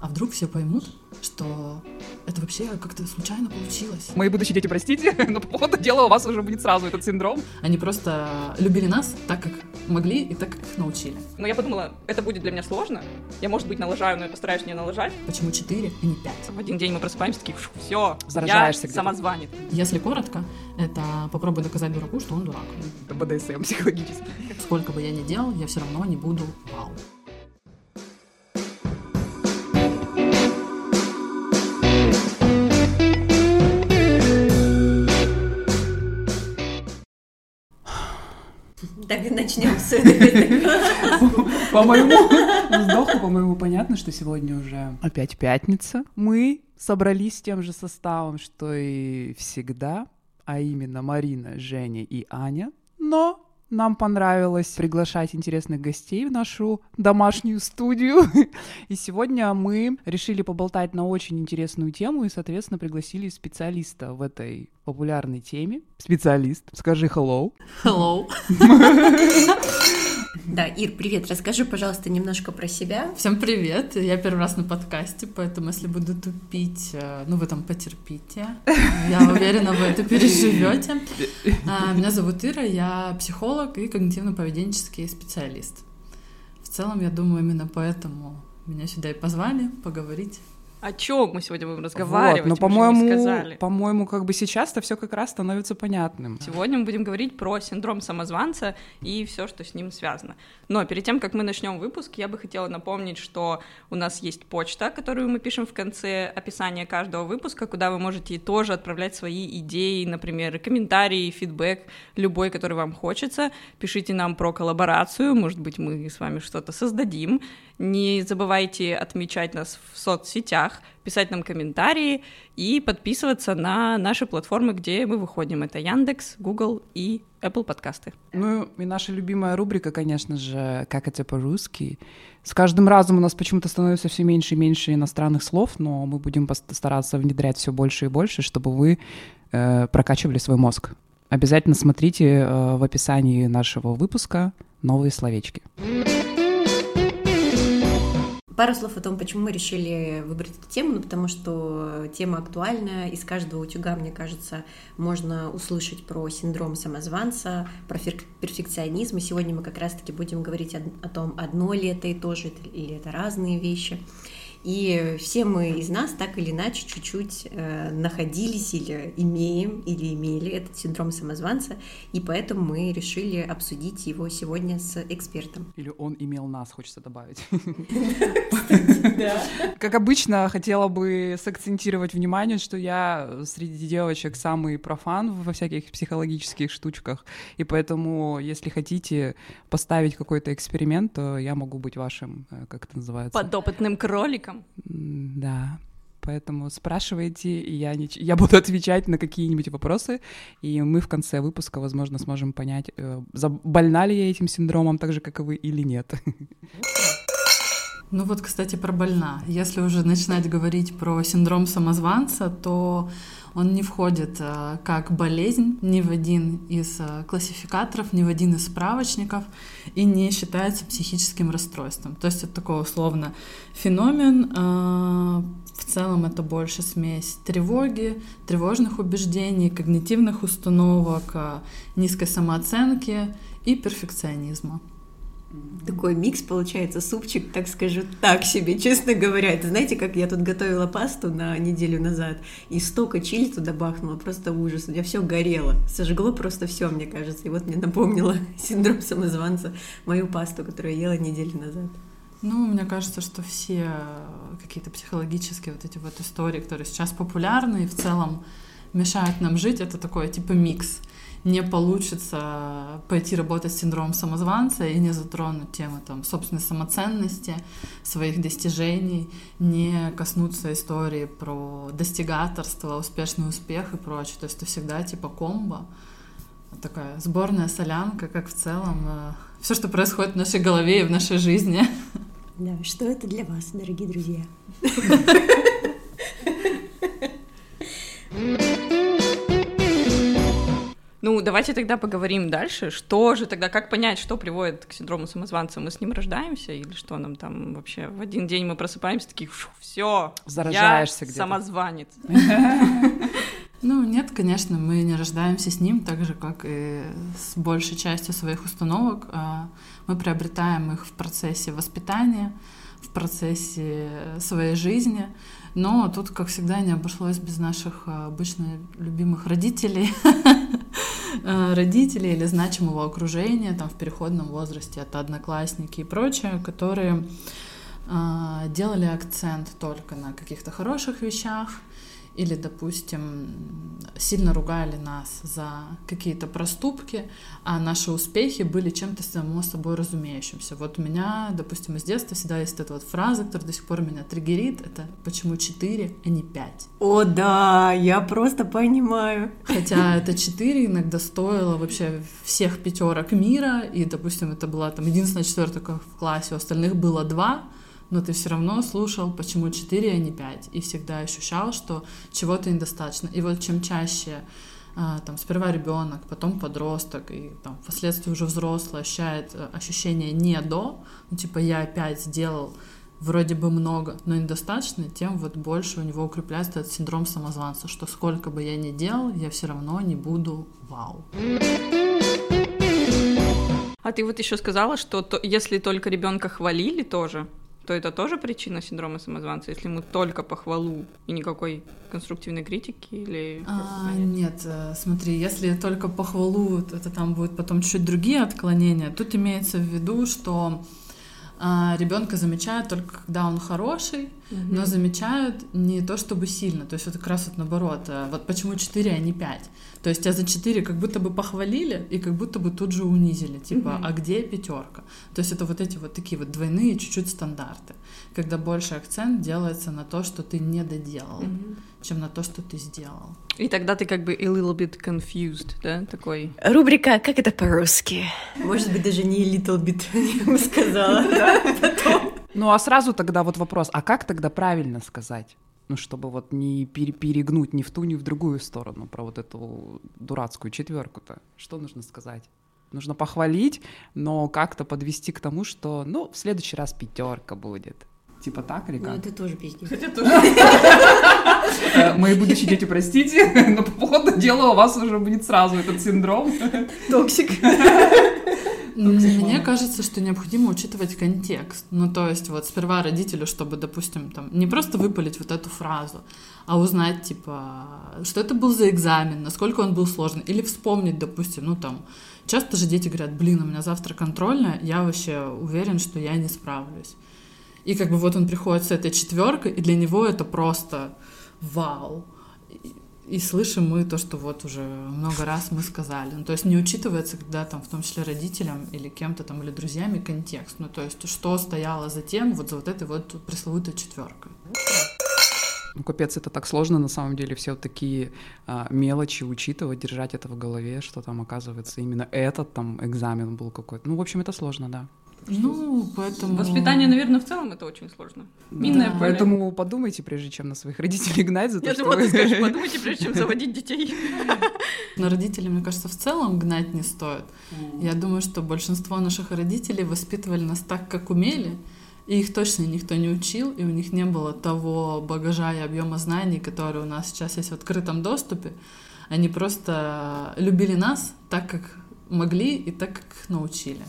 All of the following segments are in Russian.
А вдруг все поймут, что это вообще как-то случайно получилось. Мои будущие дети, простите, но по ходу дела у вас уже будет сразу этот синдром. Они просто любили нас так, как могли и так, как их научили. Но я подумала, это будет для меня сложно. Я, может быть, налажаю, но я постараюсь не налажать. Почему 4 и не 5? В один день мы просыпаемся, такие, все, Заражаешься я самозванец. Если коротко, это попробуй доказать дураку, что он дурак. Это БДСМ психологический. Сколько бы я ни делал, я все равно не буду вау. Так и начнем этого. По моему вздоху, по-моему, понятно, что сегодня уже опять пятница. Мы собрались с тем же составом, что и всегда, а именно Марина, Женя и Аня. Но нам понравилось приглашать интересных гостей в нашу домашнюю студию. И сегодня мы решили поболтать на очень интересную тему и, соответственно, пригласили специалиста в этой популярной теме. Специалист, скажи hello. Hello. Да, Ир, привет. Расскажи, пожалуйста, немножко про себя. Всем привет. Я первый раз на подкасте, поэтому если буду тупить, э, ну вы там потерпите. Я уверена, вы это переживете. А, Меня зовут Ира, я психолог и когнитивно-поведенческий специалист. В целом, я думаю, именно поэтому меня сюда и позвали поговорить. О чем мы сегодня будем разговаривать? Вот, но, по-моему, по-моему, как бы сейчас-то все как раз становится понятным. Сегодня мы будем говорить про синдром самозванца и все, что с ним связано. Но перед тем, как мы начнем выпуск, я бы хотела напомнить, что у нас есть почта, которую мы пишем в конце описания каждого выпуска, куда вы можете тоже отправлять свои идеи, например, комментарии, фидбэк, любой, который вам хочется. Пишите нам про коллаборацию, может быть, мы с вами что-то создадим. Не забывайте отмечать нас в соцсетях, писать нам комментарии и подписываться на наши платформы, где мы выходим. Это Яндекс, Google и Apple подкасты. Ну и наша любимая рубрика, конечно же, «Как это по-русски?». С каждым разом у нас почему-то становится все меньше и меньше иностранных слов, но мы будем стараться внедрять все больше и больше, чтобы вы э, прокачивали свой мозг. Обязательно смотрите э, в описании нашего выпуска новые словечки. Пару слов о том, почему мы решили выбрать эту тему, ну, потому что тема актуальная, из каждого утюга, мне кажется, можно услышать про синдром самозванца, про перфекционизм, и сегодня мы как раз-таки будем говорить о, о том, одно ли это и то же, или это разные вещи. И все мы из нас так или иначе чуть-чуть э, находились или имеем, или имели этот синдром самозванца, и поэтому мы решили обсудить его сегодня с экспертом. Или он имел нас, хочется добавить. Как обычно, хотела бы сакцентировать внимание, что я среди девочек самый профан во всяких психологических штучках, и поэтому, если хотите поставить какой-то эксперимент, то я могу быть вашим, э, как это называется? Подопытным кроликом. М, Да. Поэтому спрашивайте, и я, нич- я буду отвечать на какие-нибудь вопросы, и мы в конце выпуска, возможно, сможем понять, э, больна ли я этим синдромом, так же, как и вы, или нет. Ну вот, кстати, про больна. Если уже начинать говорить про синдром самозванца, то он не входит э, как болезнь ни в один из э, классификаторов, ни в один из справочников и не считается психическим расстройством. То есть это такой условно феномен. э, В целом это больше смесь тревоги, тревожных убеждений, когнитивных установок, низкой самооценки и перфекционизма. Такой микс получается, супчик, так скажу, так себе, честно говоря. Это знаете, как я тут готовила пасту на неделю назад, и столько чили туда бахнуло, просто ужас. У меня все горело, сожгло просто все, мне кажется. И вот мне напомнило синдром самозванца мою пасту, которую я ела неделю назад. Ну, мне кажется, что все э, какие-то психологические вот эти вот истории, которые сейчас популярны и в целом мешают нам жить, это такой типа микс. Не получится пойти работать с синдромом самозванца и не затронуть тему там, собственной самоценности, своих достижений, не коснуться истории про достигаторство, успешный успех и прочее. То есть это всегда типа комбо, такая сборная солянка, как в целом все, что происходит в нашей голове и в нашей жизни. Да, что это для вас, дорогие друзья? Ну, давайте тогда поговорим дальше. Что же тогда, как понять, что приводит к синдрому самозванца? Мы с ним рождаемся или что нам там вообще? В один день мы просыпаемся такие, все, Заражаешься я где-то. самозванец. Ну, нет, конечно, мы не рождаемся с ним, так же, как и с большей частью своих установок. А Мы приобретаем их в процессе воспитания, в процессе своей жизни. Но тут, как всегда, не обошлось без наших а, обычно любимых родителей, родителей или значимого окружения, там в переходном возрасте, это одноклассники и прочее, которые а, делали акцент только на каких-то хороших вещах, или, допустим, сильно ругали нас за какие-то проступки, а наши успехи были чем-то само собой разумеющимся. Вот у меня, допустим, из детства всегда есть эта вот фраза, которая до сих пор меня триггерит, это «почему 4, а не 5?» О, да, я просто понимаю. Хотя это 4 иногда стоило вообще всех пятерок мира, и, допустим, это была там единственная четвертая в классе, у остальных было 2, но ты все равно слушал, почему 4, а не 5, и всегда ощущал, что чего-то недостаточно. И вот чем чаще а, там сперва ребенок, потом подросток, и там впоследствии уже взрослый ощущает э, ощущение не до, ну типа я опять сделал вроде бы много, но недостаточно, тем вот больше у него укрепляется этот синдром самозванца, что сколько бы я ни делал, я все равно не буду вау. А ты вот еще сказала, что то, если только ребенка хвалили тоже, то это тоже причина синдрома самозванца, если ему только похвалу и никакой конструктивной критики или... А, нет, э, смотри, если только похвалу, это там будет потом чуть-чуть другие отклонения. Тут имеется в виду, что а, ребенка замечают только когда он хороший, угу. но замечают не то чтобы сильно. То есть вот как раз вот наоборот. э, Вот почему 4, а не 5. То есть тебя за 4 как будто бы похвалили и как будто бы тут же унизили. Типа, Мгм. а где пятерка? То есть это вот эти вот такие вот двойные чуть-чуть стандарты. Когда больше акцент делается на то, что ты не доделал, Мгм. чем на то, что ты сделал. И тогда ты как бы a little bit confused, да, такой. Рубрика «Как это по-русски?» Может быть, даже не little bit, я бы сказала. Ну а сразу тогда вот вопрос, а как тогда правильно сказать? Ну, чтобы вот не пере- перегнуть ни в ту, ни в другую сторону про вот эту дурацкую четверку-то. Что нужно сказать? Нужно похвалить, но как-то подвести к тому, что, ну, в следующий раз пятерка будет. Типа так или Ну, как? это тоже пиздец. Э, Мои будущие дети, простите, но по ходу дела у вас уже будет сразу этот синдром. Toxic. Мне мама. кажется, что необходимо учитывать контекст. Ну, то есть, вот сперва родителю, чтобы, допустим, там, не просто выпалить вот эту фразу, а узнать, типа, что это был за экзамен, насколько он был сложный, или вспомнить, допустим, ну, там, часто же дети говорят, блин, у меня завтра контрольная, я вообще уверен, что я не справлюсь. И как бы вот он приходит с этой четверкой, и для него это просто вау. И- слышим мы то, что вот уже много раз мы сказали. Ну, то есть не учитывается, когда там, в том числе родителям или кем-то там, или друзьями, контекст. Ну, то есть что стояло за тем, вот за вот этой вот пресловутой четверкой. Ну, капец, это так сложно на самом деле, все вот такие а, мелочи учитывать, держать это в голове, что там, оказывается, именно этот там экзамен был какой-то. Ну, в общем, это сложно, да. Ну, поэтому... Воспитание, наверное, в целом это очень сложно. Минное Да. поле. Поэтому подумайте, прежде чем на своих родителей гнать за то, Я что ты скажешь, подумайте, прежде чем заводить детей. Но родителей, мне кажется, в целом гнать не стоит. Я думаю, что большинство наших родителей воспитывали нас так, как умели, и их точно никто не учил, и у них не было того багажа и объема знаний, который у нас сейчас есть в открытом доступе. Они просто любили нас так, как могли, и так, как научили.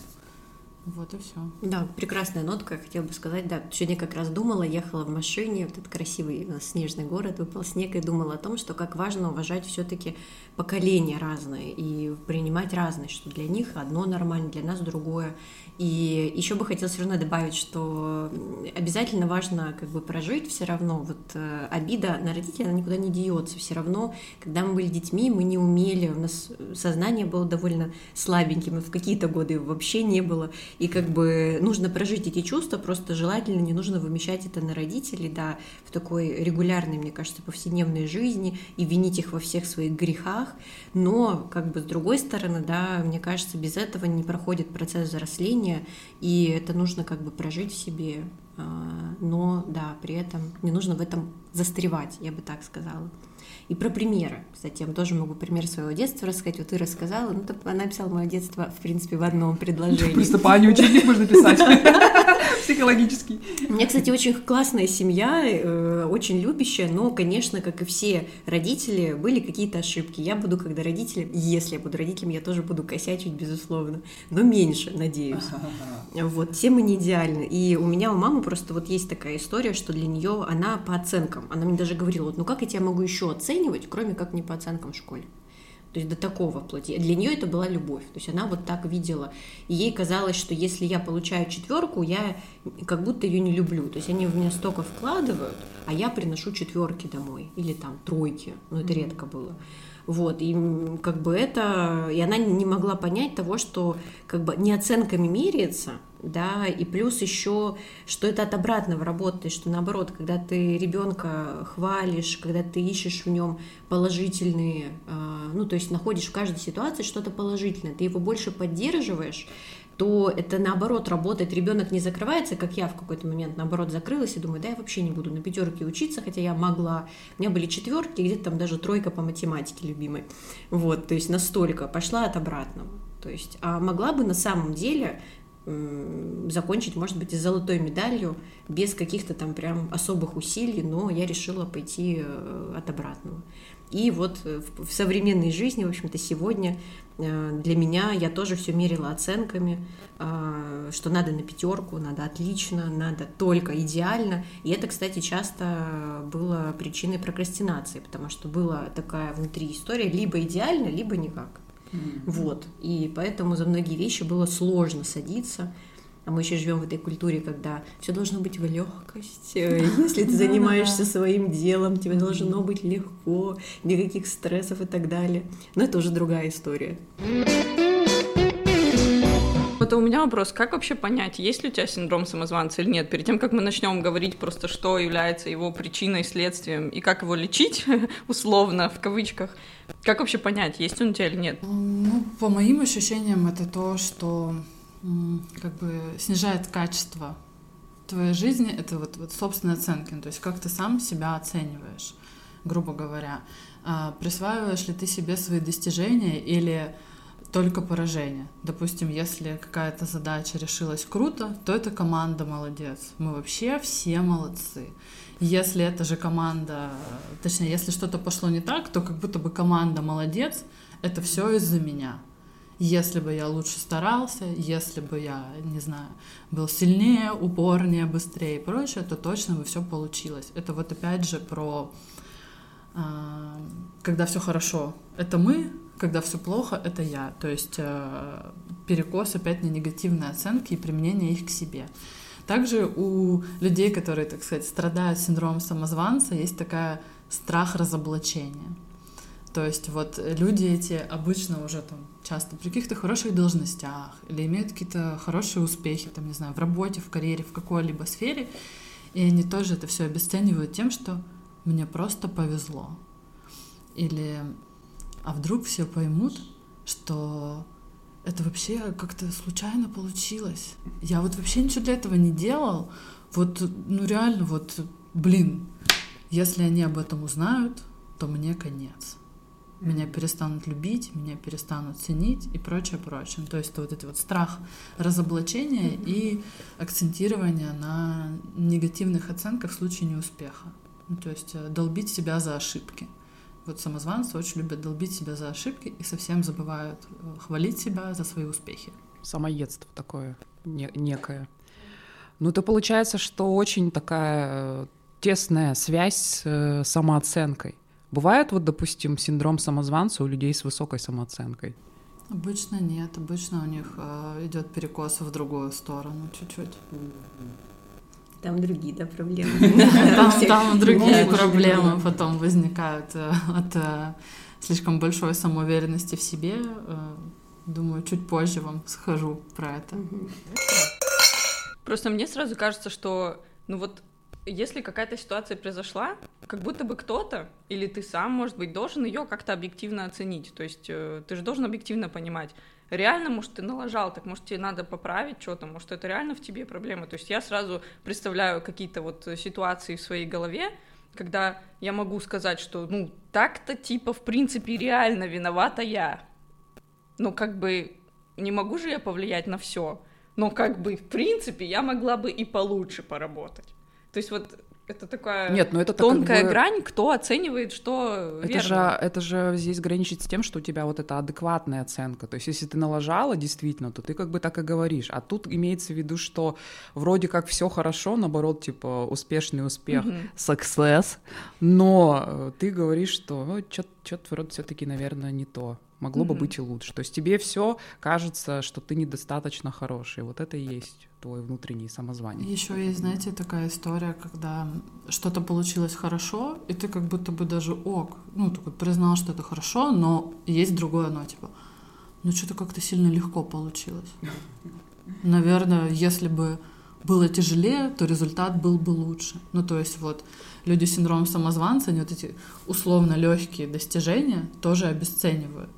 Вот и все. Да, прекрасная нотка, я хотела бы сказать, да, сегодня как раз думала, ехала в машине, вот этот красивый нас снежный город, выпал снег, и думала о том, что как важно уважать все таки поколения разные и принимать разность, что для них одно нормально, для нас другое. И еще бы хотела все равно добавить, что обязательно важно как бы прожить все равно, вот э, обида на родителей, она никуда не деется, все равно, когда мы были детьми, мы не умели, у нас сознание было довольно слабеньким, и в какие-то годы вообще не было, и как бы нужно прожить эти чувства, просто желательно не нужно вымещать это на родителей, да, в такой регулярной, мне кажется, повседневной жизни и винить их во всех своих грехах, но как бы с другой стороны, да, мне кажется, без этого не проходит процесс взросления, и это нужно как бы прожить в себе а, но да, при этом не нужно в этом застревать, я бы так сказала. И про примеры. Кстати, я тоже могу пример своего детства рассказать. Вот ты рассказала, ну, она писала мое детство, в принципе, в одном предложении. Просто по учебник можно писать. Психологический. У меня, кстати, очень классная семья, э, очень любящая, но, конечно, как и все родители, были какие-то ошибки. Я буду, когда родителем, если я буду родителем, я тоже буду косячить, безусловно, но меньше, надеюсь. Вот, все мы не идеальны. И у меня, у мамы просто вот есть такая история, что для нее она по оценкам. Она мне даже говорила, вот, ну как я тебя могу еще оценивать, кроме как не по оценкам в школе? То есть до такого плоти. Для нее это была любовь. То есть она вот так видела. И ей казалось, что если я получаю четверку, я как будто ее не люблю. То есть они в меня столько вкладывают, а я приношу четверки домой. Или там тройки. Но это редко было. Вот, и как бы это, и она не могла понять того, что как бы не оценками меряется, да, и плюс еще, что это от обратного работает, что наоборот, когда ты ребенка хвалишь, когда ты ищешь в нем положительные, а, ну, то есть находишь в каждой ситуации что-то положительное, ты его больше поддерживаешь, то это наоборот работает. Ребенок не закрывается, как я в какой-то момент наоборот закрылась и думаю, да, я вообще не буду на пятерке учиться, хотя я могла. У меня были четверки, где-то там даже тройка по математике любимой. Вот, то есть настолько пошла от обратного. То есть, а могла бы на самом деле закончить, может быть, и золотой медалью, без каких-то там прям особых усилий, но я решила пойти э, от обратного. И вот э, в современной жизни, в общем-то, сегодня э, для меня я тоже все мерила оценками, что надо на пятерку, надо отлично, надо только идеально. И это, кстати, часто было причиной прокрастинации, потому что была такая внутри история либо идеально, либо никак. Mm-hmm. Вот. И поэтому за многие вещи было сложно садиться. А мы еще живем в этой культуре, когда все должно быть в легкость. Э, если ты занимаешься своим делом, тебе должно быть легко, никаких стрессов и так далее. Но это уже другая история. Это у меня вопрос, как вообще понять, есть ли у тебя синдром самозванца или нет, перед тем, как мы начнем говорить просто, что является его причиной, следствием, и как его лечить, условно, в кавычках, как вообще понять, есть он у тебя или нет? Ну, по моим ощущениям, это то, что как бы снижает качество твоей жизни, это вот, вот собственные оценки, то есть как ты сам себя оцениваешь, грубо говоря. А, присваиваешь ли ты себе свои достижения или только поражение. Допустим, если какая-то задача решилась круто, то это команда молодец. Мы вообще все молодцы. Если это же команда, точнее, если что-то пошло не так, то как будто бы команда молодец, это все из-за меня. Если бы я лучше старался, если бы я, не знаю, был сильнее, упорнее, быстрее и прочее, то точно бы все получилось. Это вот опять же про а, когда все хорошо, это мы, когда все плохо, это я. То есть э, перекос опять на негативные оценки и применение их к себе. Также у людей, которые, так сказать, страдают синдромом самозванца, есть такая страх разоблачения. То есть вот люди эти обычно уже там часто при каких-то хороших должностях или имеют какие-то хорошие успехи, там, не знаю, в работе, в карьере, в какой-либо сфере, и они тоже это все обесценивают тем, что мне просто повезло. Или а вдруг все поймут, что это вообще как-то случайно получилось. Я вот вообще ничего для этого не делал. Вот, ну реально, вот, блин, если они об этом узнают, то мне конец. Меня перестанут любить, меня перестанут ценить и прочее, прочее. То есть вот этот вот страх разоблачения и акцентирование на негативных оценках в случае неуспеха. Ну, то есть э, долбить себя за ошибки. Вот самозванцы очень любят долбить себя за ошибки и совсем забывают э, хвалить себя за свои успехи. Самоедство такое не, некое. Ну, это получается, что очень такая э, тесная связь с э, самооценкой. Бывает вот, допустим, синдром самозванца у людей с высокой самооценкой? Обычно нет. Обычно у них э, идет перекос в другую сторону чуть-чуть. Там другие, да, проблемы. Там другие проблемы потом возникают э, от э, слишком большой самоуверенности в себе. Э, думаю, чуть позже вам схожу про это. Просто мне сразу кажется, что, ну вот, если какая-то ситуация произошла, как будто бы кто-то, или ты сам, может быть, должен ее как-то объективно оценить. То есть ты же должен объективно понимать, реально, может, ты налажал, так может, тебе надо поправить что-то, может, это реально в тебе проблема. То есть я сразу представляю какие-то вот ситуации в своей голове, когда я могу сказать, что, ну, так-то, типа, в принципе, реально виновата я. Но как бы не могу же я повлиять на все. Но как бы, в принципе, я могла бы и получше поработать. То есть вот это такая Нет, но ну это тонкая как бы... грань, кто оценивает, что это верно. Же, это же здесь граничит с тем, что у тебя вот эта адекватная оценка. То есть если ты налажала действительно, то ты как бы так и говоришь. А тут имеется в виду, что вроде как все хорошо, наоборот, типа успешный успех, mm-hmm. success, но э, ты говоришь, что ну, что-то вроде все-таки, наверное, не то могло mm-hmm. бы быть и лучше. То есть тебе все кажется, что ты недостаточно хороший. Вот это и есть твой внутренний самозвание. Еще есть, знаете, такая история, когда что-то получилось хорошо, и ты как будто бы даже ок, ну, такой признал, что это хорошо, но есть другое, но типа, ну, что-то как-то сильно легко получилось. Наверное, если бы было тяжелее, то результат был бы лучше. Ну, то есть вот люди с синдромом самозванца, они вот эти условно легкие достижения тоже обесценивают.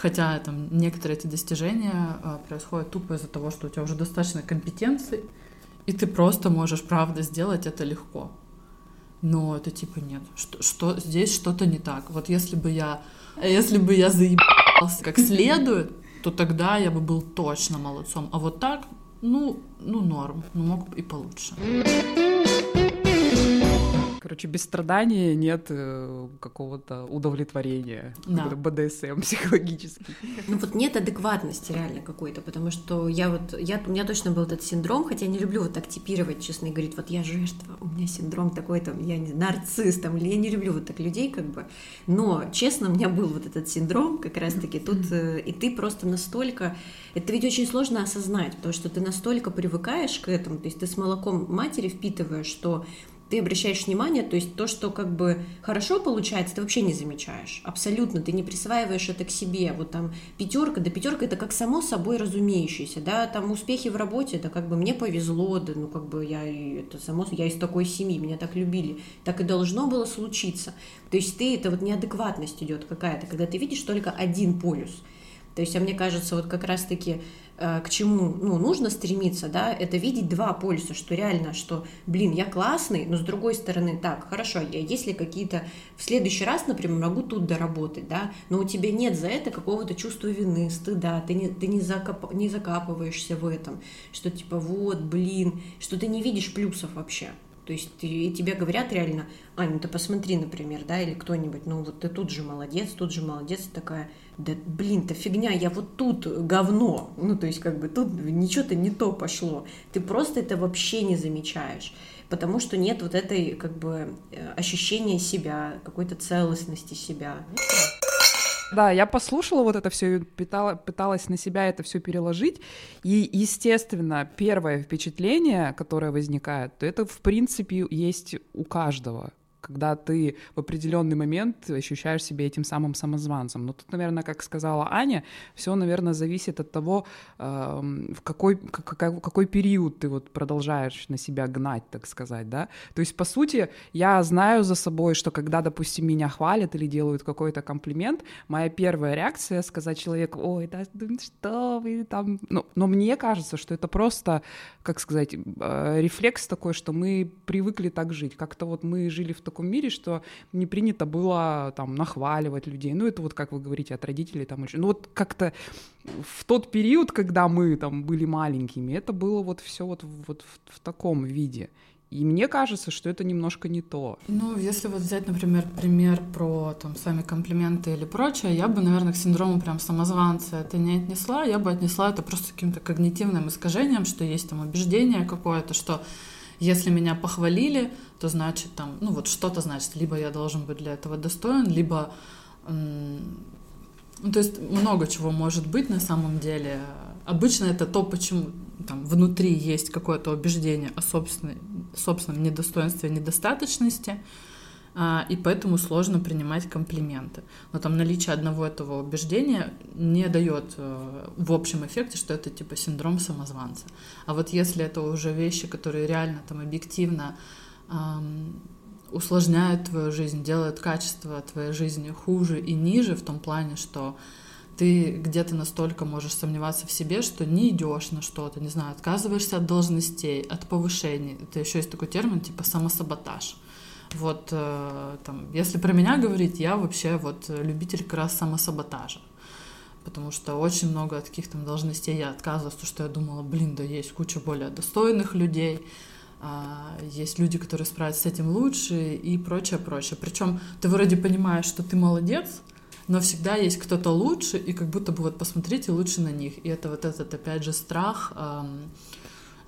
Хотя там некоторые эти достижения а, происходят тупо из-за того, что у тебя уже достаточно компетенций, и ты просто можешь, правда, сделать это легко. Но это типа нет, что, что здесь что-то не так. Вот если бы я, если бы я заебался как следует, то тогда я бы был точно молодцом. А вот так, ну, ну норм, ну мог и получше. Короче, без страдания нет э, какого-то удовлетворения, да. БДСМ психологический. Ну вот нет адекватности реально какой-то, потому что я вот, я, у меня точно был этот синдром, хотя я не люблю вот так типировать, честно, и говорить, вот я жертва, у меня синдром такой, там, я не нарцисс, там, или я не люблю вот так людей, как бы, но, честно, у меня был вот этот синдром, как раз-таки тут, э, и ты просто настолько, это ведь очень сложно осознать, потому что ты настолько привыкаешь к этому, то есть ты с молоком матери впитываешь, что ты обращаешь внимание, то есть то, что как бы хорошо получается, ты вообще не замечаешь. Абсолютно, ты не присваиваешь это к себе. Вот там пятерка, да пятерка это как само собой разумеющееся, да, там успехи в работе, это как бы мне повезло, да, ну как бы я это само, я из такой семьи, меня так любили, так и должно было случиться. То есть ты, это вот неадекватность идет какая-то, когда ты видишь только один полюс. То есть, а мне кажется, вот как раз-таки Э, к чему ну, нужно стремиться, да, это видеть два полюса, что реально, что, блин, я классный, но с другой стороны, так, хорошо, я, если какие-то, в следующий раз, например, могу тут доработать, да, но у тебя нет за это какого-то чувства вины, стыда, ты не, ты не, закоп, не закапываешься в этом, что типа вот, блин, что ты не видишь плюсов вообще, то есть и тебе говорят реально, Аня, ну ты посмотри, например, да, или кто-нибудь, ну вот ты тут же молодец, тут же молодец, такая, да блин, то фигня, я вот тут говно, ну то есть как бы тут ничего-то не то пошло, ты просто это вообще не замечаешь, потому что нет вот этой как бы э, ощущения себя, какой-то целостности себя. Да, я послушала вот это все, пытала, пыталась на себя это все переложить. И, естественно, первое впечатление, которое возникает, то это, в принципе, есть у каждого когда ты в определенный момент ощущаешь себя этим самым самозванцем. Но тут, наверное, как сказала Аня, все, наверное, зависит от того, в какой, какой, период ты вот продолжаешь на себя гнать, так сказать, да. То есть, по сути, я знаю за собой, что когда, допустим, меня хвалят или делают какой-то комплимент, моя первая реакция сказать человеку, ой, да что вы там... Ну, но мне кажется, что это просто, как сказать, э, рефлекс такой, что мы привыкли так жить. Как-то вот мы жили в таком мире, что не принято было там нахваливать людей. Ну, это вот, как вы говорите, от родителей там еще. Ну, вот как-то в тот период, когда мы там были маленькими, это было вот все вот, вот в, в таком виде. И мне кажется, что это немножко не то. Ну, если вот взять, например, пример про там сами комплименты или прочее, я бы, наверное, к синдрому прям самозванца это не отнесла, я бы отнесла это просто каким-то когнитивным искажением, что есть там убеждение какое-то, что если меня похвалили, то значит там, ну вот что-то значит, либо я должен быть для этого достоин, либо ну, то есть много чего может быть на самом деле. Обычно это то, почему там внутри есть какое-то убеждение о собственной, собственном недостоинстве, недостаточности, и поэтому сложно принимать комплименты. Но там наличие одного этого убеждения не дает э, в общем эффекте, что это типа синдром самозванца. А вот если это уже вещи, которые реально там объективно эм, усложняют твою жизнь, делают качество твоей жизни хуже и ниже в том плане, что ты где-то настолько можешь сомневаться в себе, что не идешь на что-то, не знаю, отказываешься от должностей, от повышений. Это еще есть такой термин типа самосаботаж. Вот э, там, если про меня говорить, я вообще вот любитель как раз самосаботажа. Потому что очень много от таких там должностей я отказывалась, потому что я думала, блин, да есть куча более достойных людей, а, есть люди, которые справятся с этим лучше и прочее, прочее. Причем ты вроде понимаешь, что ты молодец, но всегда есть кто-то лучше, и как будто бы вот посмотрите лучше на них. И это вот этот, опять же, страх эм,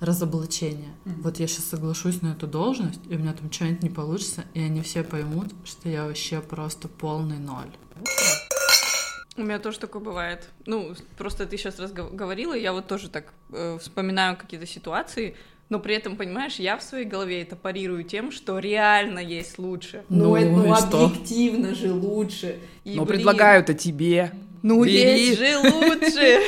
разоблачения. Mm-hmm. Вот я сейчас соглашусь на эту должность, и у меня там что-нибудь не получится, и они все поймут, что я вообще просто полный ноль. У меня тоже такое бывает. Ну, просто ты сейчас раз говорила, я вот тоже так э, вспоминаю какие-то ситуации, но при этом, понимаешь, я в своей голове это парирую тем, что реально есть лучше. Ну, ну, ну объективно же лучше. И, но блин, предлагают-то тебе. Ну, Бери. есть же лучше.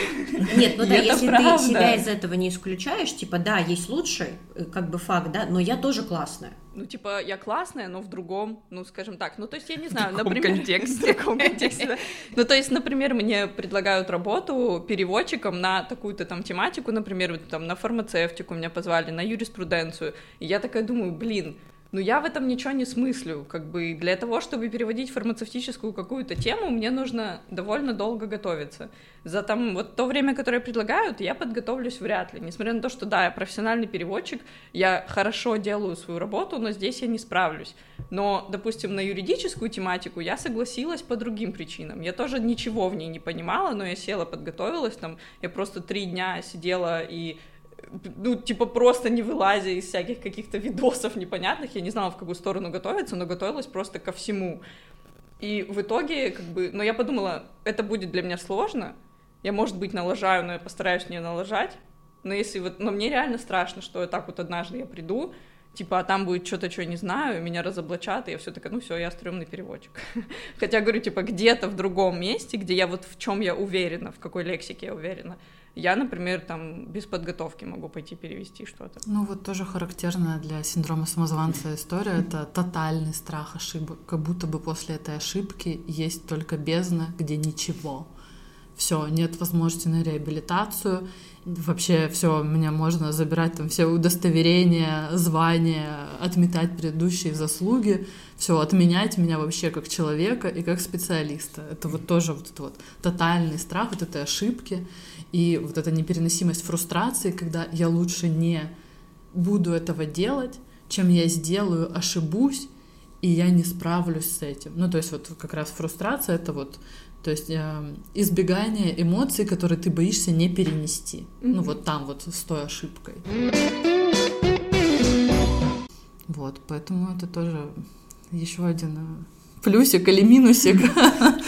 Нет, ну да, если ты себя из этого не исключаешь, типа, да, есть лучше, э, как бы факт, да, но я тоже классная. Ну, типа, я классная, но в другом, ну, скажем так. Ну, то есть, я не знаю, в например... контексте. В таком контексте, Ну, то есть, например, мне предлагают работу переводчиком на такую-то там тематику, например, там, на фармацевтику меня позвали, на юриспруденцию. И я такая думаю, блин, но я в этом ничего не смыслю. Как бы для того, чтобы переводить фармацевтическую какую-то тему, мне нужно довольно долго готовиться. За там вот то время, которое предлагают, я подготовлюсь вряд ли. Несмотря на то, что да, я профессиональный переводчик, я хорошо делаю свою работу, но здесь я не справлюсь. Но, допустим, на юридическую тематику я согласилась по другим причинам. Я тоже ничего в ней не понимала, но я села, подготовилась, там, я просто три дня сидела и ну, типа, просто не вылазя из всяких каких-то видосов непонятных, я не знала, в какую сторону готовиться, но готовилась просто ко всему. И в итоге, как бы, но я подумала, это будет для меня сложно, я, может быть, налажаю, но я постараюсь не налажать, но если вот, но мне реально страшно, что так вот однажды я приду, типа, а там будет что-то, что я не знаю, меня разоблачат, и я все такая, ну все, я стрёмный переводчик. Хотя, говорю, типа, где-то в другом месте, где я вот в чем я уверена, в какой лексике я уверена, я, например, там без подготовки могу пойти перевести что-то. Ну вот тоже характерная для синдрома самозванца история — это тотальный страх ошибок, как будто бы после этой ошибки есть только бездна, где ничего. Все, нет возможности на реабилитацию, вообще все, меня можно забирать там все удостоверения, звания, отметать предыдущие заслуги, все, отменять меня вообще как человека и как специалиста. Это вот тоже вот этот вот тотальный страх вот этой ошибки. И вот эта непереносимость фрустрации, когда я лучше не буду этого делать, чем я сделаю, ошибусь, и я не справлюсь с этим. Ну, то есть вот как раз фрустрация — это вот то есть э, избегание эмоций, которые ты боишься не перенести. Mm-hmm. Ну вот там вот с той ошибкой. Вот, поэтому это тоже еще один э, плюсик или минусик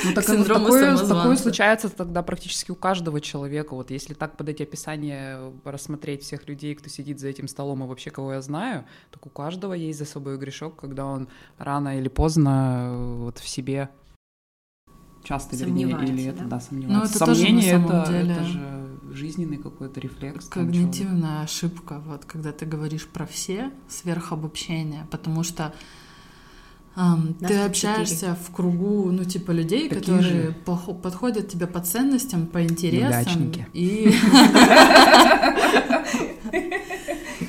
ну, так, синдрома такое, такое случается тогда практически у каждого человека. Вот если так под эти описания рассмотреть всех людей, кто сидит за этим столом и вообще кого я знаю, так у каждого есть за собой грешок, когда он рано или поздно э, вот в себе часто, вернее, или это, да, сомневается. Ну, это Сомнение тоже, это, деле... это же жизненный какой-то рефлекс. Когнитивная ошибка, вот когда ты говоришь про все, сверхобобщение, потому что Um, ты общаешься 4. в кругу, ну, типа, людей, Такие которые же. подходят тебе по ценностям, по интересам. Неудачники. И...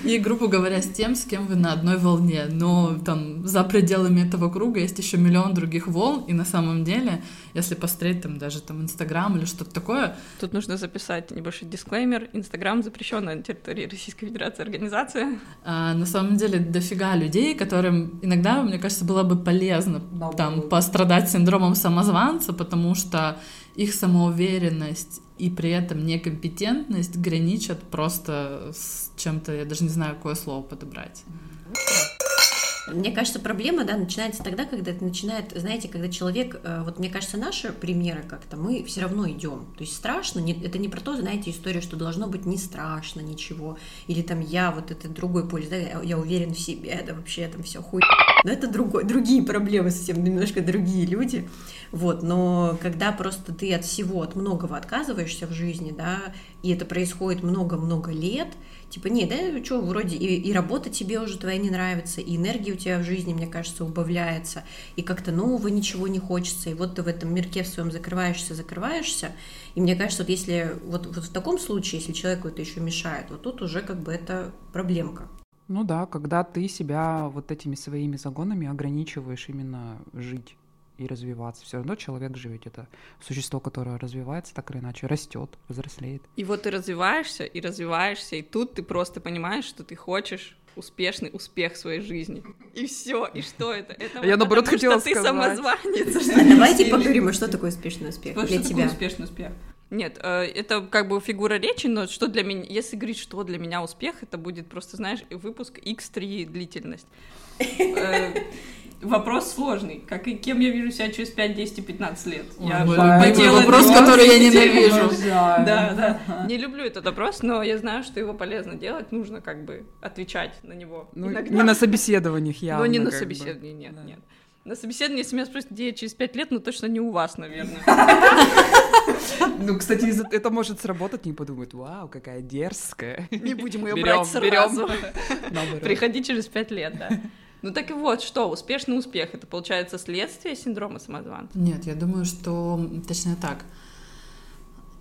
и, грубо говоря, с тем, с кем вы на одной волне. Но там за пределами этого круга есть еще миллион других волн, и на самом деле, если посмотреть там даже там Инстаграм или что-то такое... Тут нужно записать небольшой дисклеймер. Инстаграм запрещенная на территории Российской Федерации организация. А, на самом деле дофига людей, которым иногда, мне кажется, было бы полезно да, там пострадать синдромом самозванца, потому что их самоуверенность и при этом некомпетентность граничат просто с чем-то, я даже не знаю, какое слово подобрать. Мне кажется, проблема, да, начинается тогда, когда это начинает, знаете, когда человек, э, вот мне кажется, наши примеры как-то, мы все равно идем. То есть страшно, не, это не про то, знаете, история, что должно быть не страшно ничего, или там я, вот это другой полис, да, я, я уверен в себе, да вообще там все хуй но это другой, другие проблемы, совсем немножко другие люди. Вот, но когда просто ты от всего, от многого отказываешься в жизни, да, и это происходит много-много лет, типа, не, да, что, вроде и, и работа тебе уже твоя не нравится, и энергия у тебя в жизни, мне кажется, убавляется, и как-то нового ничего не хочется, и вот ты в этом мирке в своем закрываешься, закрываешься, и мне кажется, вот если, вот, вот в таком случае, если человеку это еще мешает, вот тут уже как бы это проблемка. Ну да, когда ты себя вот этими своими загонами ограничиваешь именно жить и развиваться. Все равно человек же ведь это существо, которое развивается так или иначе, растет, взрослеет. И вот ты развиваешься и развиваешься, и тут ты просто понимаешь, что ты хочешь успешный успех в своей жизни. И все. И что это? Это Я, наоборот, потому, хотела что ты сказать. самозванец. А давайте поговорим, а что такое успешный успех Что для тебя? успешный успех? Нет, э, это как бы фигура речи, но что для меня, если говорить, что для меня успех, это будет просто, знаешь, выпуск X3 длительность. Вопрос сложный. Как и кем я вижу себя через 5, 10 и 15 лет? Ой, Я любимый поделаю вопрос, который я ненавижу. Да, да. Не люблю этот вопрос, но я знаю, что его полезно делать, нужно как бы отвечать на него. Ну, Иногда. не на собеседованиях явно. Но не на как бы. собеседовании, нет, Да. нет. На собеседовании, если меня спросят, где я через 5 лет, ну точно не у вас, наверное. Ну, кстати, это может сработать, не подумают, вау, какая дерзкая. Не будем ее брать сразу. Приходи через 5 лет, да. Ну так и вот, что, успешный успех, это получается следствие синдрома самозванца? Нет, я думаю, что точнее так.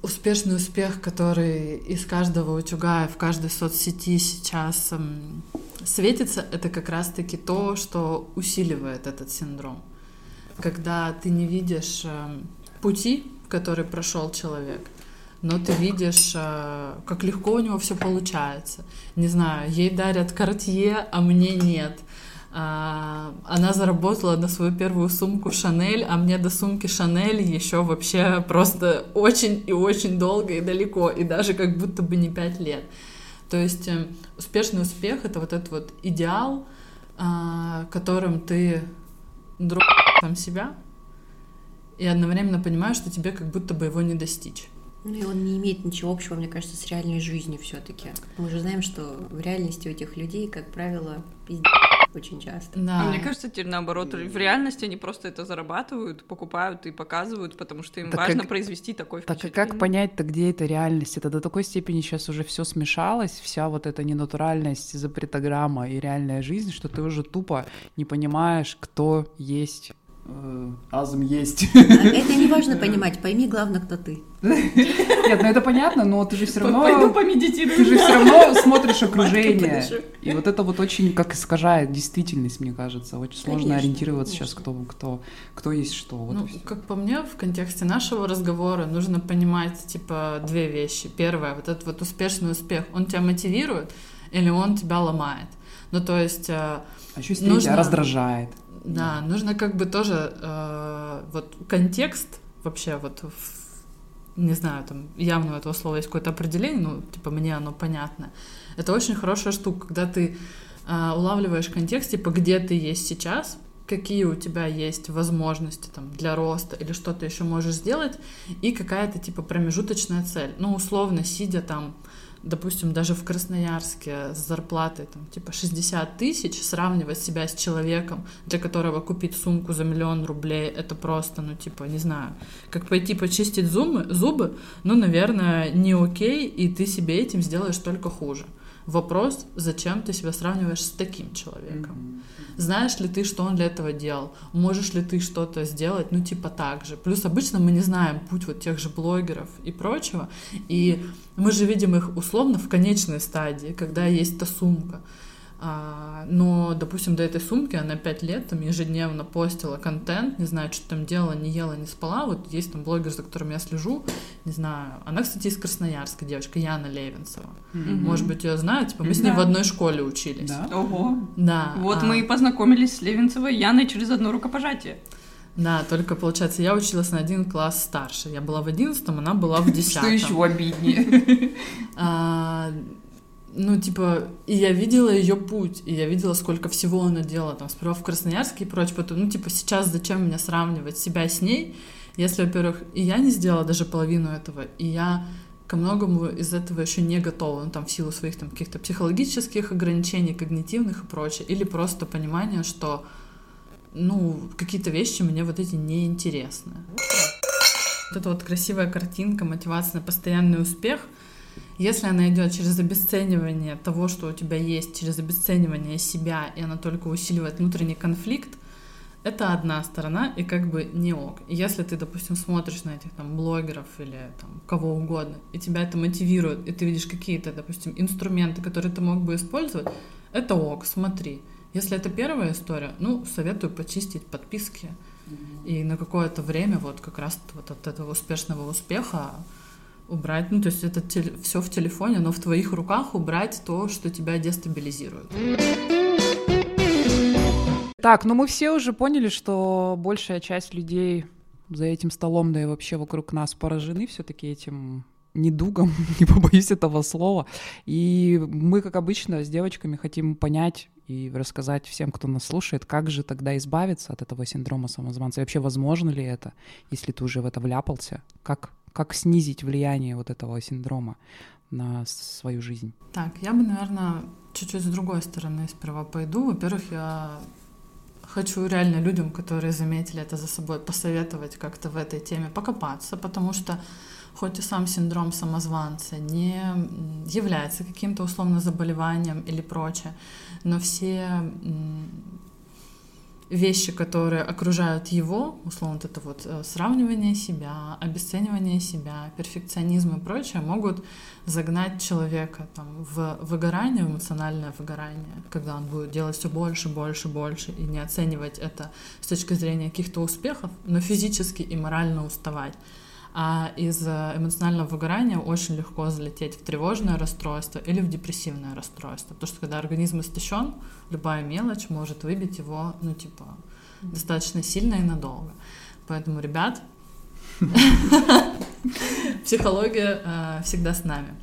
Успешный успех, который из каждого утюга, в каждой соцсети сейчас м, светится, это как раз-таки то, что усиливает этот синдром. Когда ты не видишь эм, пути, который прошел человек, но ты видишь, э, как легко у него все получается. Не знаю, ей дарят картье, а мне нет. А, Она заработала на свою первую сумку Шанель, а мне до сумки Шанель еще вообще просто очень и очень долго и далеко, и даже как будто бы не пять лет. То есть э, успешный успех — это вот этот вот идеал, а, которым ты друг сам себя, и одновременно понимаешь, что тебе как будто бы его не достичь. Ну и он не имеет ничего общего, мне кажется, с реальной жизнью все-таки. Мы же знаем, что в реальности у этих людей, как правило, пиздец очень часто. Да. А мне кажется, теперь наоборот, в реальности они просто это зарабатывают, покупают и показывают, потому что им Так важно как- произвести такое Так а как понять-то, где это реальность? Это до такой степени сейчас уже все смешалось, вся вот эта ненатуральность, запретограмма и реальная жизнь, что ты уже тупо не понимаешь, кто есть. Э, Азм есть. А Это не важно понимать, пойми, главное, кто ты. Нет, ну это понятно, но ты же все Пойду равно... помедитирую. Ты же все равно смотришь окружение. И вот это вот очень как искажает действительность, мне кажется. Очень сложно ориентироваться сейчас, кто, кто, кто есть что. Вот Ну, как по мне, в контексте нашего разговора нужно понимать, типа, две вещи. Первое, вот этот вот успешный успех, он тебя мотивирует или он тебя ломает? Ну, то есть, э, А еще есть третье, нужно- раздражает. Да, нужно как бы тоже, э, вот контекст вообще вот, в- не знаю, там явно у этого слова есть какое-то определение, ну, типа, мне оно понятно. Это очень хорошая штука, когда ты э, улавливаешь контекст, типа, где ты есть сейчас, какие у тебя есть возможности там для роста или что ты еще можешь сделать, и какая-то типа промежуточная цель. Ну, условно, сидя там, допустим, даже в Красноярске с зарплатой там типа 60 тысяч, сравнивать себя с человеком, для которого купить сумку за миллион рублей, это просто, ну, типа, не знаю, как пойти почистить зубы, зубы, ну, наверное, не окей, и ты себе этим сделаешь только хуже. Вопрос, зачем ты себя сравниваешь с таким человеком? Знаешь ли ты, что он для этого делал? Можешь ли ты что-то сделать, ну, типа так же? Плюс обычно мы не знаем путь вот тех же блогеров и прочего, и мы же видим их условно в конечной стадии, когда есть та сумка. А, но, допустим, до этой сумки она пять лет там ежедневно постила контент, не знаю, что там делала, не ела, не спала. Вот есть там блогер, за которым я слежу, не знаю. Она, кстати, из Красноярска, девочка, Яна Левинцева. Мгм. Может быть, ее знают, типа мы с ней Да. в одной школе учились. Да? Ого. Да. Вот а, мы и познакомились с Левинцевой Яной через одно рукопожатие. Да, только, получается, я училась на один класс старше. Я была в одиннадцатом, она была в десятом. Что еще обиднее? Ну, типа, и я видела ее путь, и я видела, сколько всего она делала, там, сперва в Красноярске и прочее, потом, ну, типа, сейчас зачем меня сравнивать себя с ней, если, во-первых, и я не сделала даже половину этого, и я ко многому из этого еще не готова, ну, там, в силу своих там каких-то психологических ограничений, когнитивных и прочее, или просто понимание, что ну, какие-то вещи мне вот эти неинтересны. Вот эта вот красивая картинка, мотивация на постоянный успех, если она идет через обесценивание того, что у тебя есть, через обесценивание себя, и она только усиливает внутренний конфликт, это одна сторона, и как бы не ок. И если ты, допустим, смотришь на этих там блогеров или там кого угодно, и тебя это мотивирует, и ты видишь какие-то, допустим, инструменты, которые ты мог бы использовать, это ок, смотри. Если это первая история, ну, советую почистить подписки, и на какое-то время вот как раз вот от этого успешного успеха убрать, ну то есть это теле, все в телефоне, но в твоих руках убрать то, что тебя дестабилизирует. Так, ну мы все уже поняли, что большая часть людей за этим столом, да и вообще вокруг нас поражены все-таки этим недугом, не побоюсь этого слова. И мы, как обычно, с девочками хотим понять, и рассказать всем, кто нас слушает, как же тогда избавиться от этого синдрома самозванца. И вообще, возможно ли это, если ты уже в это вляпался? Как, как снизить влияние вот этого синдрома на свою жизнь? Так, я бы, наверное, чуть-чуть с другой стороны сперва пойду. Во-первых, я хочу реально людям, которые заметили это за собой, посоветовать как-то в этой теме покопаться, потому что хоть и сам синдром самозванца не является каким-то условно заболеванием или прочее, но все вещи, которые окружают его, условно, вот это вот э, сравнивание себя, обесценивание себя, перфекционизм и прочее, могут загнать человека там, в выгорание, в эмоциональное выгорание, когда он будет делать все больше, больше, больше и не оценивать это с точки зрения каких-то успехов, но физически и морально уставать. А из эмоционального выгорания очень легко залететь в тревожное расстройство или в депрессивное расстройство. Потому что когда организм истощен, любая мелочь может выбить его, ну, типа, достаточно сильно и надолго. Поэтому, ребят, психология э, всегда с нами.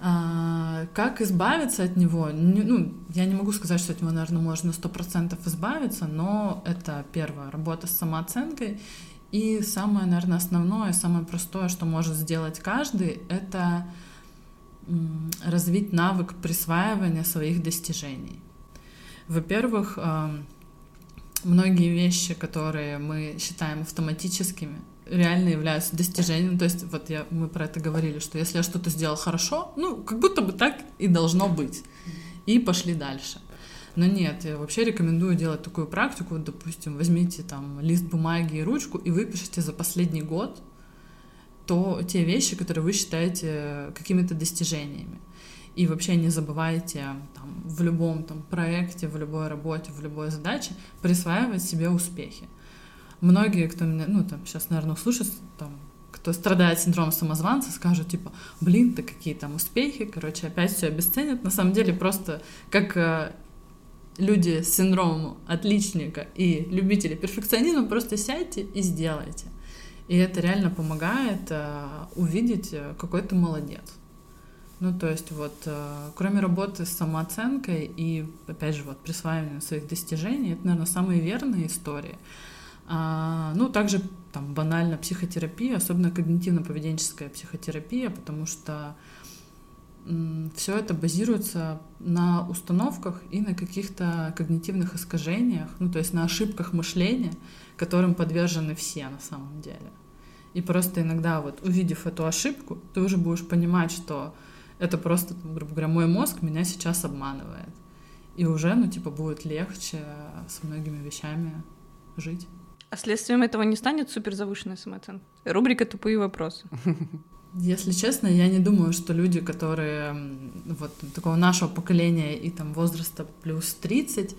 А, как избавиться от него? Ну, я не могу сказать, что от него, наверное, можно сто процентов избавиться, но это первая работа с самооценкой и самое, наверное, основное, самое простое, что может сделать каждый, это развить навык присваивания своих достижений. Во-первых, многие вещи, которые мы считаем автоматическими, реально являются достижением. То есть вот я, мы про это говорили, что если я что-то сделал хорошо, ну, как будто бы так и должно быть. И пошли дальше. Но нет, я вообще рекомендую делать такую практику. Допустим, возьмите там лист бумаги и ручку и выпишите за последний год то те вещи, которые вы считаете какими-то достижениями. И вообще не забывайте там, в любом там, проекте, в любой работе, в любой задаче присваивать себе успехи. Многие, кто меня, ну, там, сейчас, наверное, услышат, там, кто страдает синдромом самозванца, скажут, типа, блин, да какие там успехи, короче, опять все обесценят. На самом деле, просто как э, люди с синдромом отличника и любители перфекционизма, просто сядьте и сделайте. И это реально помогает э, увидеть, э, какой ты молодец. Ну, то есть вот, э, кроме работы с самооценкой и, опять же, вот, присваиванием своих достижений, это, наверное, самые верные истории. А, ну, также там банально психотерапия, особенно когнитивно-поведенческая психотерапия, потому что все это базируется на установках и на каких-то когнитивных искажениях, ну то есть на ошибках мышления, которым подвержены все на самом деле. И просто иногда вот увидев эту ошибку, ты уже будешь понимать, что это просто, грубо говоря, мой мозг меня сейчас обманывает. И уже, ну, типа, будет легче с многими вещами жить. А следствием этого не станет суперзавышенная самооценка? Рубрика «Тупые вопросы». Если честно, я не думаю, что люди, которые вот такого нашего поколения и там возраста плюс 30,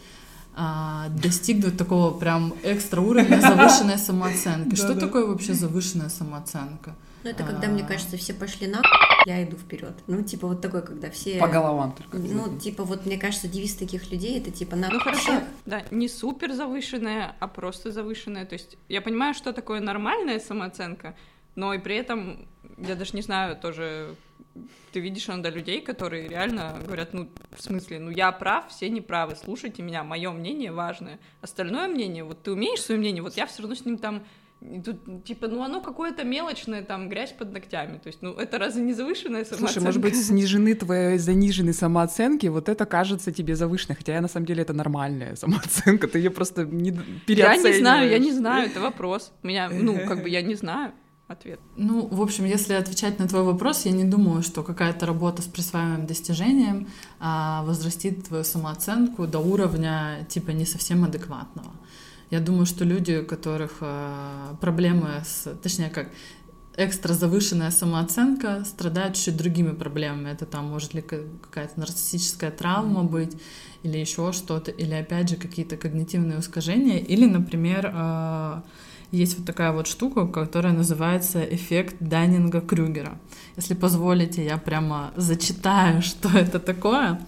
а, достигнут такого прям экстра уровня завышенной самооценки. Что такое вообще завышенная самооценка? Ну, это когда, мне а. кажется, все пошли на я иду вперед. Ну, типа вот такой, когда все... По головам только. Ну, типа вот, мне кажется, девиз таких людей это типа на Ну, хорошо, да, не супер завышенная, а просто завышенная. То есть я понимаю, что такое нормальная самооценка, но и при этом, я даже не знаю, тоже ты видишь иногда людей, которые реально говорят, ну, в смысле, ну, я прав, все неправы, слушайте меня, мое мнение важное. Остальное мнение, вот ты умеешь свое мнение, вот я все равно с ним там И тут, типа, ну оно какое-то мелочное, там, грязь под ногтями. То есть, ну, это разве не завышенная самооценка? Слушай, может быть, снижены твои заниженные самооценки, вот это кажется тебе завышенной, хотя я на самом деле это нормальная самооценка, ты ее просто не переоцениваешь. Я не знаю, я не знаю, это вопрос. Меня, ну, как бы я не знаю ответ. Ну, в общем, если отвечать на твой вопрос, я не думаю, что какая-то работа с присваиваемым достижением а, возрастит твою самооценку до уровня типа не совсем адекватного. Я думаю, что люди, у которых а, проблемы с, точнее как, экстра завышенная самооценка страдают чуть другими проблемами. Это там может ли какая-то нарциссическая травма быть, или еще что-то, или опять же какие-то когнитивные искажения, или, например, э, есть вот такая вот штука, которая называется эффект Даннинга-Крюгера. Если позволите, я прямо зачитаю, что это такое.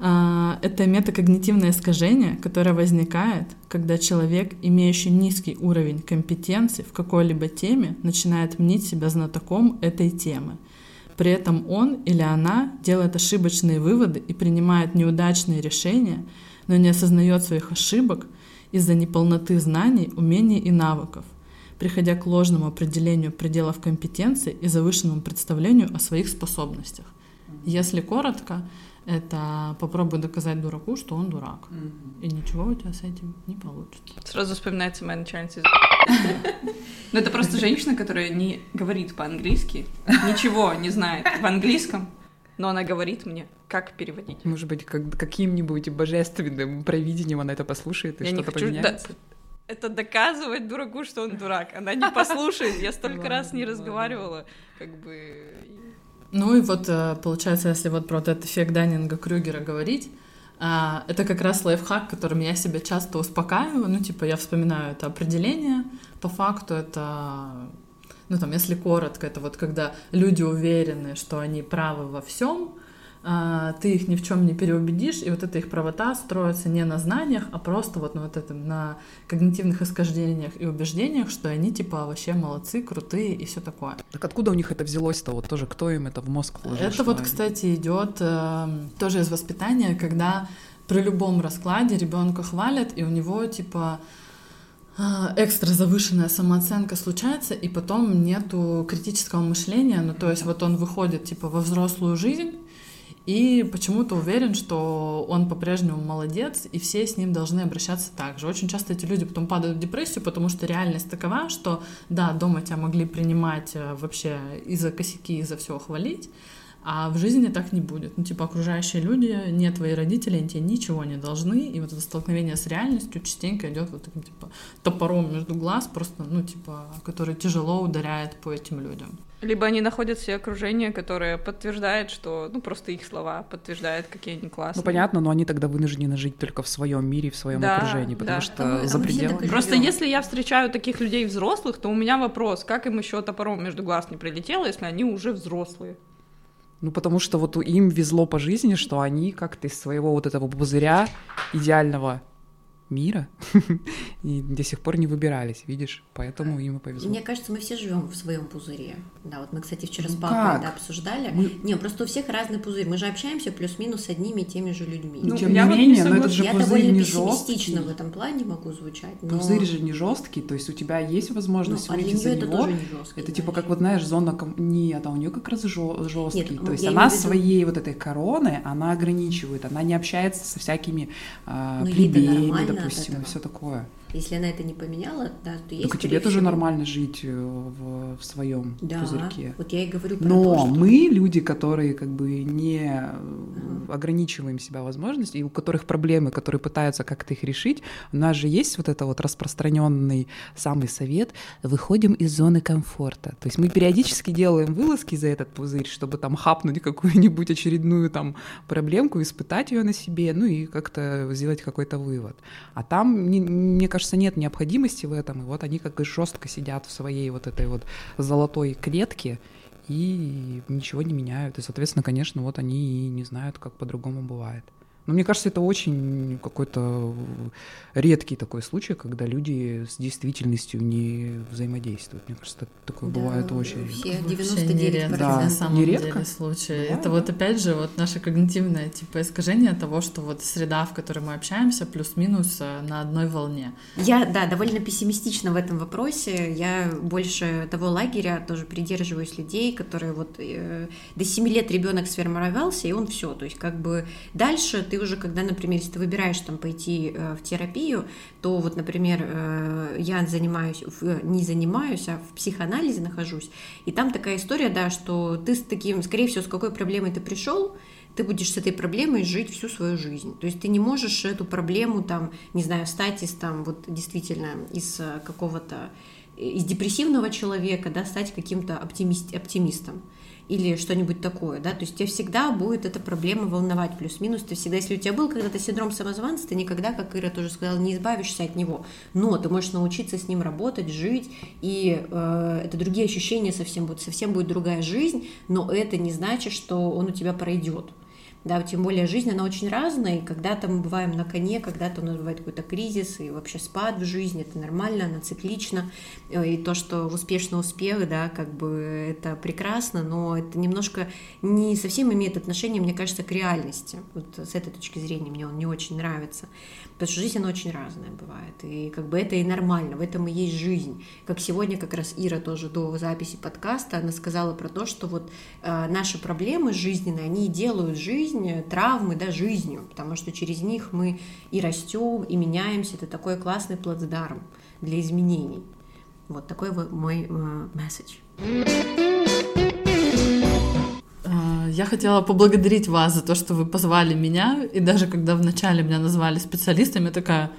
А, это метакогнитивное искажение, которое возникает, когда человек, имеющий низкий уровень компетенции в какой-либо теме, начинает мнить себя знатоком этой темы. При этом он или она делает ошибочные выводы и принимает неудачные решения, но не осознает своих ошибок из-за неполноты знаний, умений и навыков, приходя к ложному определению пределов компетенции и завышенному представлению о своих способностях. Если коротко, это попробуй доказать дураку, что он дурак. И ничего у тебя с этим не получится. Сразу вспоминается моя начальница из... Ну, это просто женщина, которая не говорит по-английски, ничего не знает в английском, но она говорит мне, как переводить. Может быть, как, каким-нибудь божественным провидением она это послушает и что-то поменяется? Да, это доказывать дураку, что он дурак. Она не послушает. Я столько раз не разговаривала, как бы. Ну и вот э, получается, если вот про этот эффект Даннинга Крюгера говорить, а, это как раз лайфхак, которым я себя часто успокаиваю. Ну, типа, я вспоминаю это определение. По факту это ну там, если коротко, это вот когда люди уверены, что они правы во всем, а, ты их ни в чем не переубедишь, и вот эта их правота строится не на знаниях, а просто вот на вот этом, на когнитивных искажениях и убеждениях, что они типа вообще молодцы, крутые и все такое. Так откуда у них это взялось-то? Вот тоже кто им это в мозг вложил? Это вот, они... кстати, идет э, тоже из воспитания, когда при любом раскладе ребенка хвалят, и у него типа экстра завышенная самооценка случается, и потом нету критического мышления, ну то есть вот он выходит типа во взрослую жизнь, и почему-то уверен, что он по-прежнему молодец, и все с ним должны обращаться так же. Очень часто эти люди потом падают в депрессию, потому что реальность такова, что да, дома тебя могли принимать э, вообще из-за косяки, из-за всего хвалить, а в жизни так не будет. Ну, типа, окружающие люди, не твои родители, они тебе ничего не должны. И вот это столкновение с реальностью частенько идет вот таким, типа, топором между глаз, просто, ну, типа, который тяжело ударяет по этим людям. Либо они находят себе окружение, которое подтверждает, что, ну, просто их слова подтверждают, какие они классные. Ну, понятно, но они тогда вынуждены жить только в своем мире, в своем да, окружении, потому да. что а за пределами... Просто если я встречаю таких людей взрослых, то у меня вопрос, как им еще топором между глаз не прилетело, если они уже взрослые? Ну, потому что вот им везло по жизни, что они как-то из своего вот этого пузыря идеального мира и до сих пор не выбирались, видишь, поэтому им и повезло. Мне кажется, мы все живем в своем пузыре. Да, вот мы, кстати, вчера ну с папой да, обсуждали. Мы... Не, просто у всех разный пузырь. Мы же общаемся плюс-минус с одними и теми же людьми. Ну, Тем не менее, но этот же я пузырь довольно не пессимистично жесткий. в этом плане могу звучать. Но... Пузырь же не жесткий, то есть у тебя есть возможность ну, а выйти за это него. Тоже не жесткий, это типа как вот знаешь зона ком... нет, а у нее как раз жесткий. Нет, то есть она виду... своей вот этой короны она ограничивает, она не общается со всякими э, плебеями, допустим, и все такое. Если она это не поменяла, да, то есть. Так тебе тоже нормально жить э, в, в своем да, пузырьке. Вот я и говорю про Но то, что... мы люди, которые как бы не uh ограничиваем себя возможностью, и у которых проблемы, которые пытаются как-то их решить, у нас же есть вот это вот распространенный самый совет: выходим из зоны комфорта. То есть мы периодически делаем вылазки за этот пузырь, чтобы там хапнуть какую-нибудь очередную там проблемку, испытать ее на себе, ну и как-то сделать какой-то вывод. А там, мне кажется кажется, нет необходимости в этом, и вот они как и жестко сидят в своей вот этой вот золотой клетке и ничего не меняют. И, соответственно, конечно, вот они и не знают, как по-другому бывает. Но мне кажется, это очень какой-то редкий такой случай, когда люди с действительностью не взаимодействуют. Мне кажется, такое да, бывает очень... Все 99% да. на самом нередко? деле случаи. Да, это да. вот опять же вот наше когнитивное типа искажение того, что вот среда, в которой мы общаемся, плюс-минус э, на одной волне. Я, да, довольно пессимистична в этом вопросе. Я больше того лагеря тоже придерживаюсь людей, которые вот э, до 7 лет ребенок сформировался, и он все. То есть как бы дальше ты уже, когда, например, если ты выбираешь там пойти э, в терапию, то вот, например, э, я занимаюсь, не занимаюсь, а в психоанализе нахожусь, и там такая история, да, что ты с таким, скорее всего, с какой проблемой ты пришел, ты будешь с этой проблемой жить всю свою жизнь. То есть ты не можешь эту проблему там, не знаю, стать из там вот действительно из э, какого-то из депрессивного человека, да, стать каким-то оптимист, оптимистом или что-нибудь такое, да, то есть тебя всегда будет эта проблема волновать, плюс-минус, ты всегда, если у тебя был когда-то синдром самозванца, ты никогда, как Ира тоже сказала, не избавишься от него, но ты можешь научиться с ним работать, жить, и э, это другие ощущения совсем будут, совсем будет другая жизнь, но это не значит, что он у тебя пройдет, да, тем более жизнь, она очень разная, и когда-то мы бываем на коне, когда-то у нас бывает какой-то кризис и вообще спад в жизни, это нормально, она циклична, э, и то, что успешный успех, да, как бы это прекрасно, но это немножко не совсем имеет отношение, мне кажется, к реальности, вот с этой точки зрения мне он не очень нравится, потому что жизнь, она очень разная бывает, и как бы это и нормально, в этом и есть жизнь, как сегодня как раз Ира тоже до записи подкаста, она сказала про то, что вот э, наши проблемы жизненные, они делают жизнь жизнь, травмы, да, жизнью, потому что через них мы и растем, и меняемся. Это такой классный плацдарм для изменений. Вот такой вот мой месседж. А, я хотела поблагодарить вас за то, что вы позвали меня, и даже когда вначале меня назвали специалистом, я такая,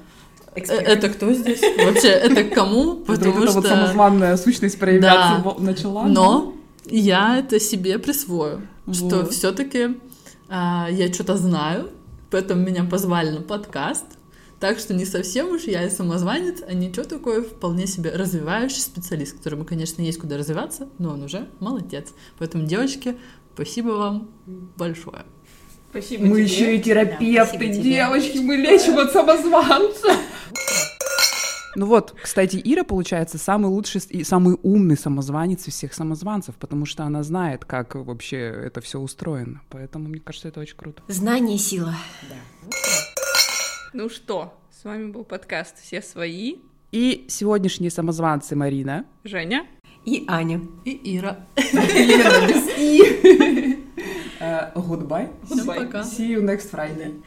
«Э, это кто здесь? Вообще, это кому? Потому что... вот самозванная сущность проявляться начала. Но я это себе присвою, что все таки я что-то знаю, поэтому меня позвали на подкаст. Так что не совсем уж я и самозванец, а ничего такое вполне себе развивающий специалист, которому, конечно, есть куда развиваться, но он уже молодец. Поэтому, девочки, спасибо вам большое. Спасибо Мы тебе. еще и терапевты, да, девочки, мы лечим от самозванца. Ну вот, кстати, Ира, получается, самый лучший и самый умный самозванец из всех самозванцев, потому что она знает, как вообще это все устроено. Поэтому, мне кажется, это очень круто. Знание — сила. Да. Ну что, с вами был подкаст «Все свои». И сегодняшние самозванцы Марина. Женя. И Аня. И Ира. Ира без И. Goodbye. Goodbye. See you next Friday.